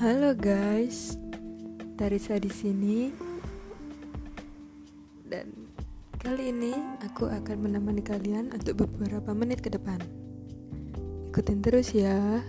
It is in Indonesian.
Halo guys, Tarisa di sini. Dan kali ini aku akan menemani kalian untuk beberapa menit ke depan. Ikutin terus ya.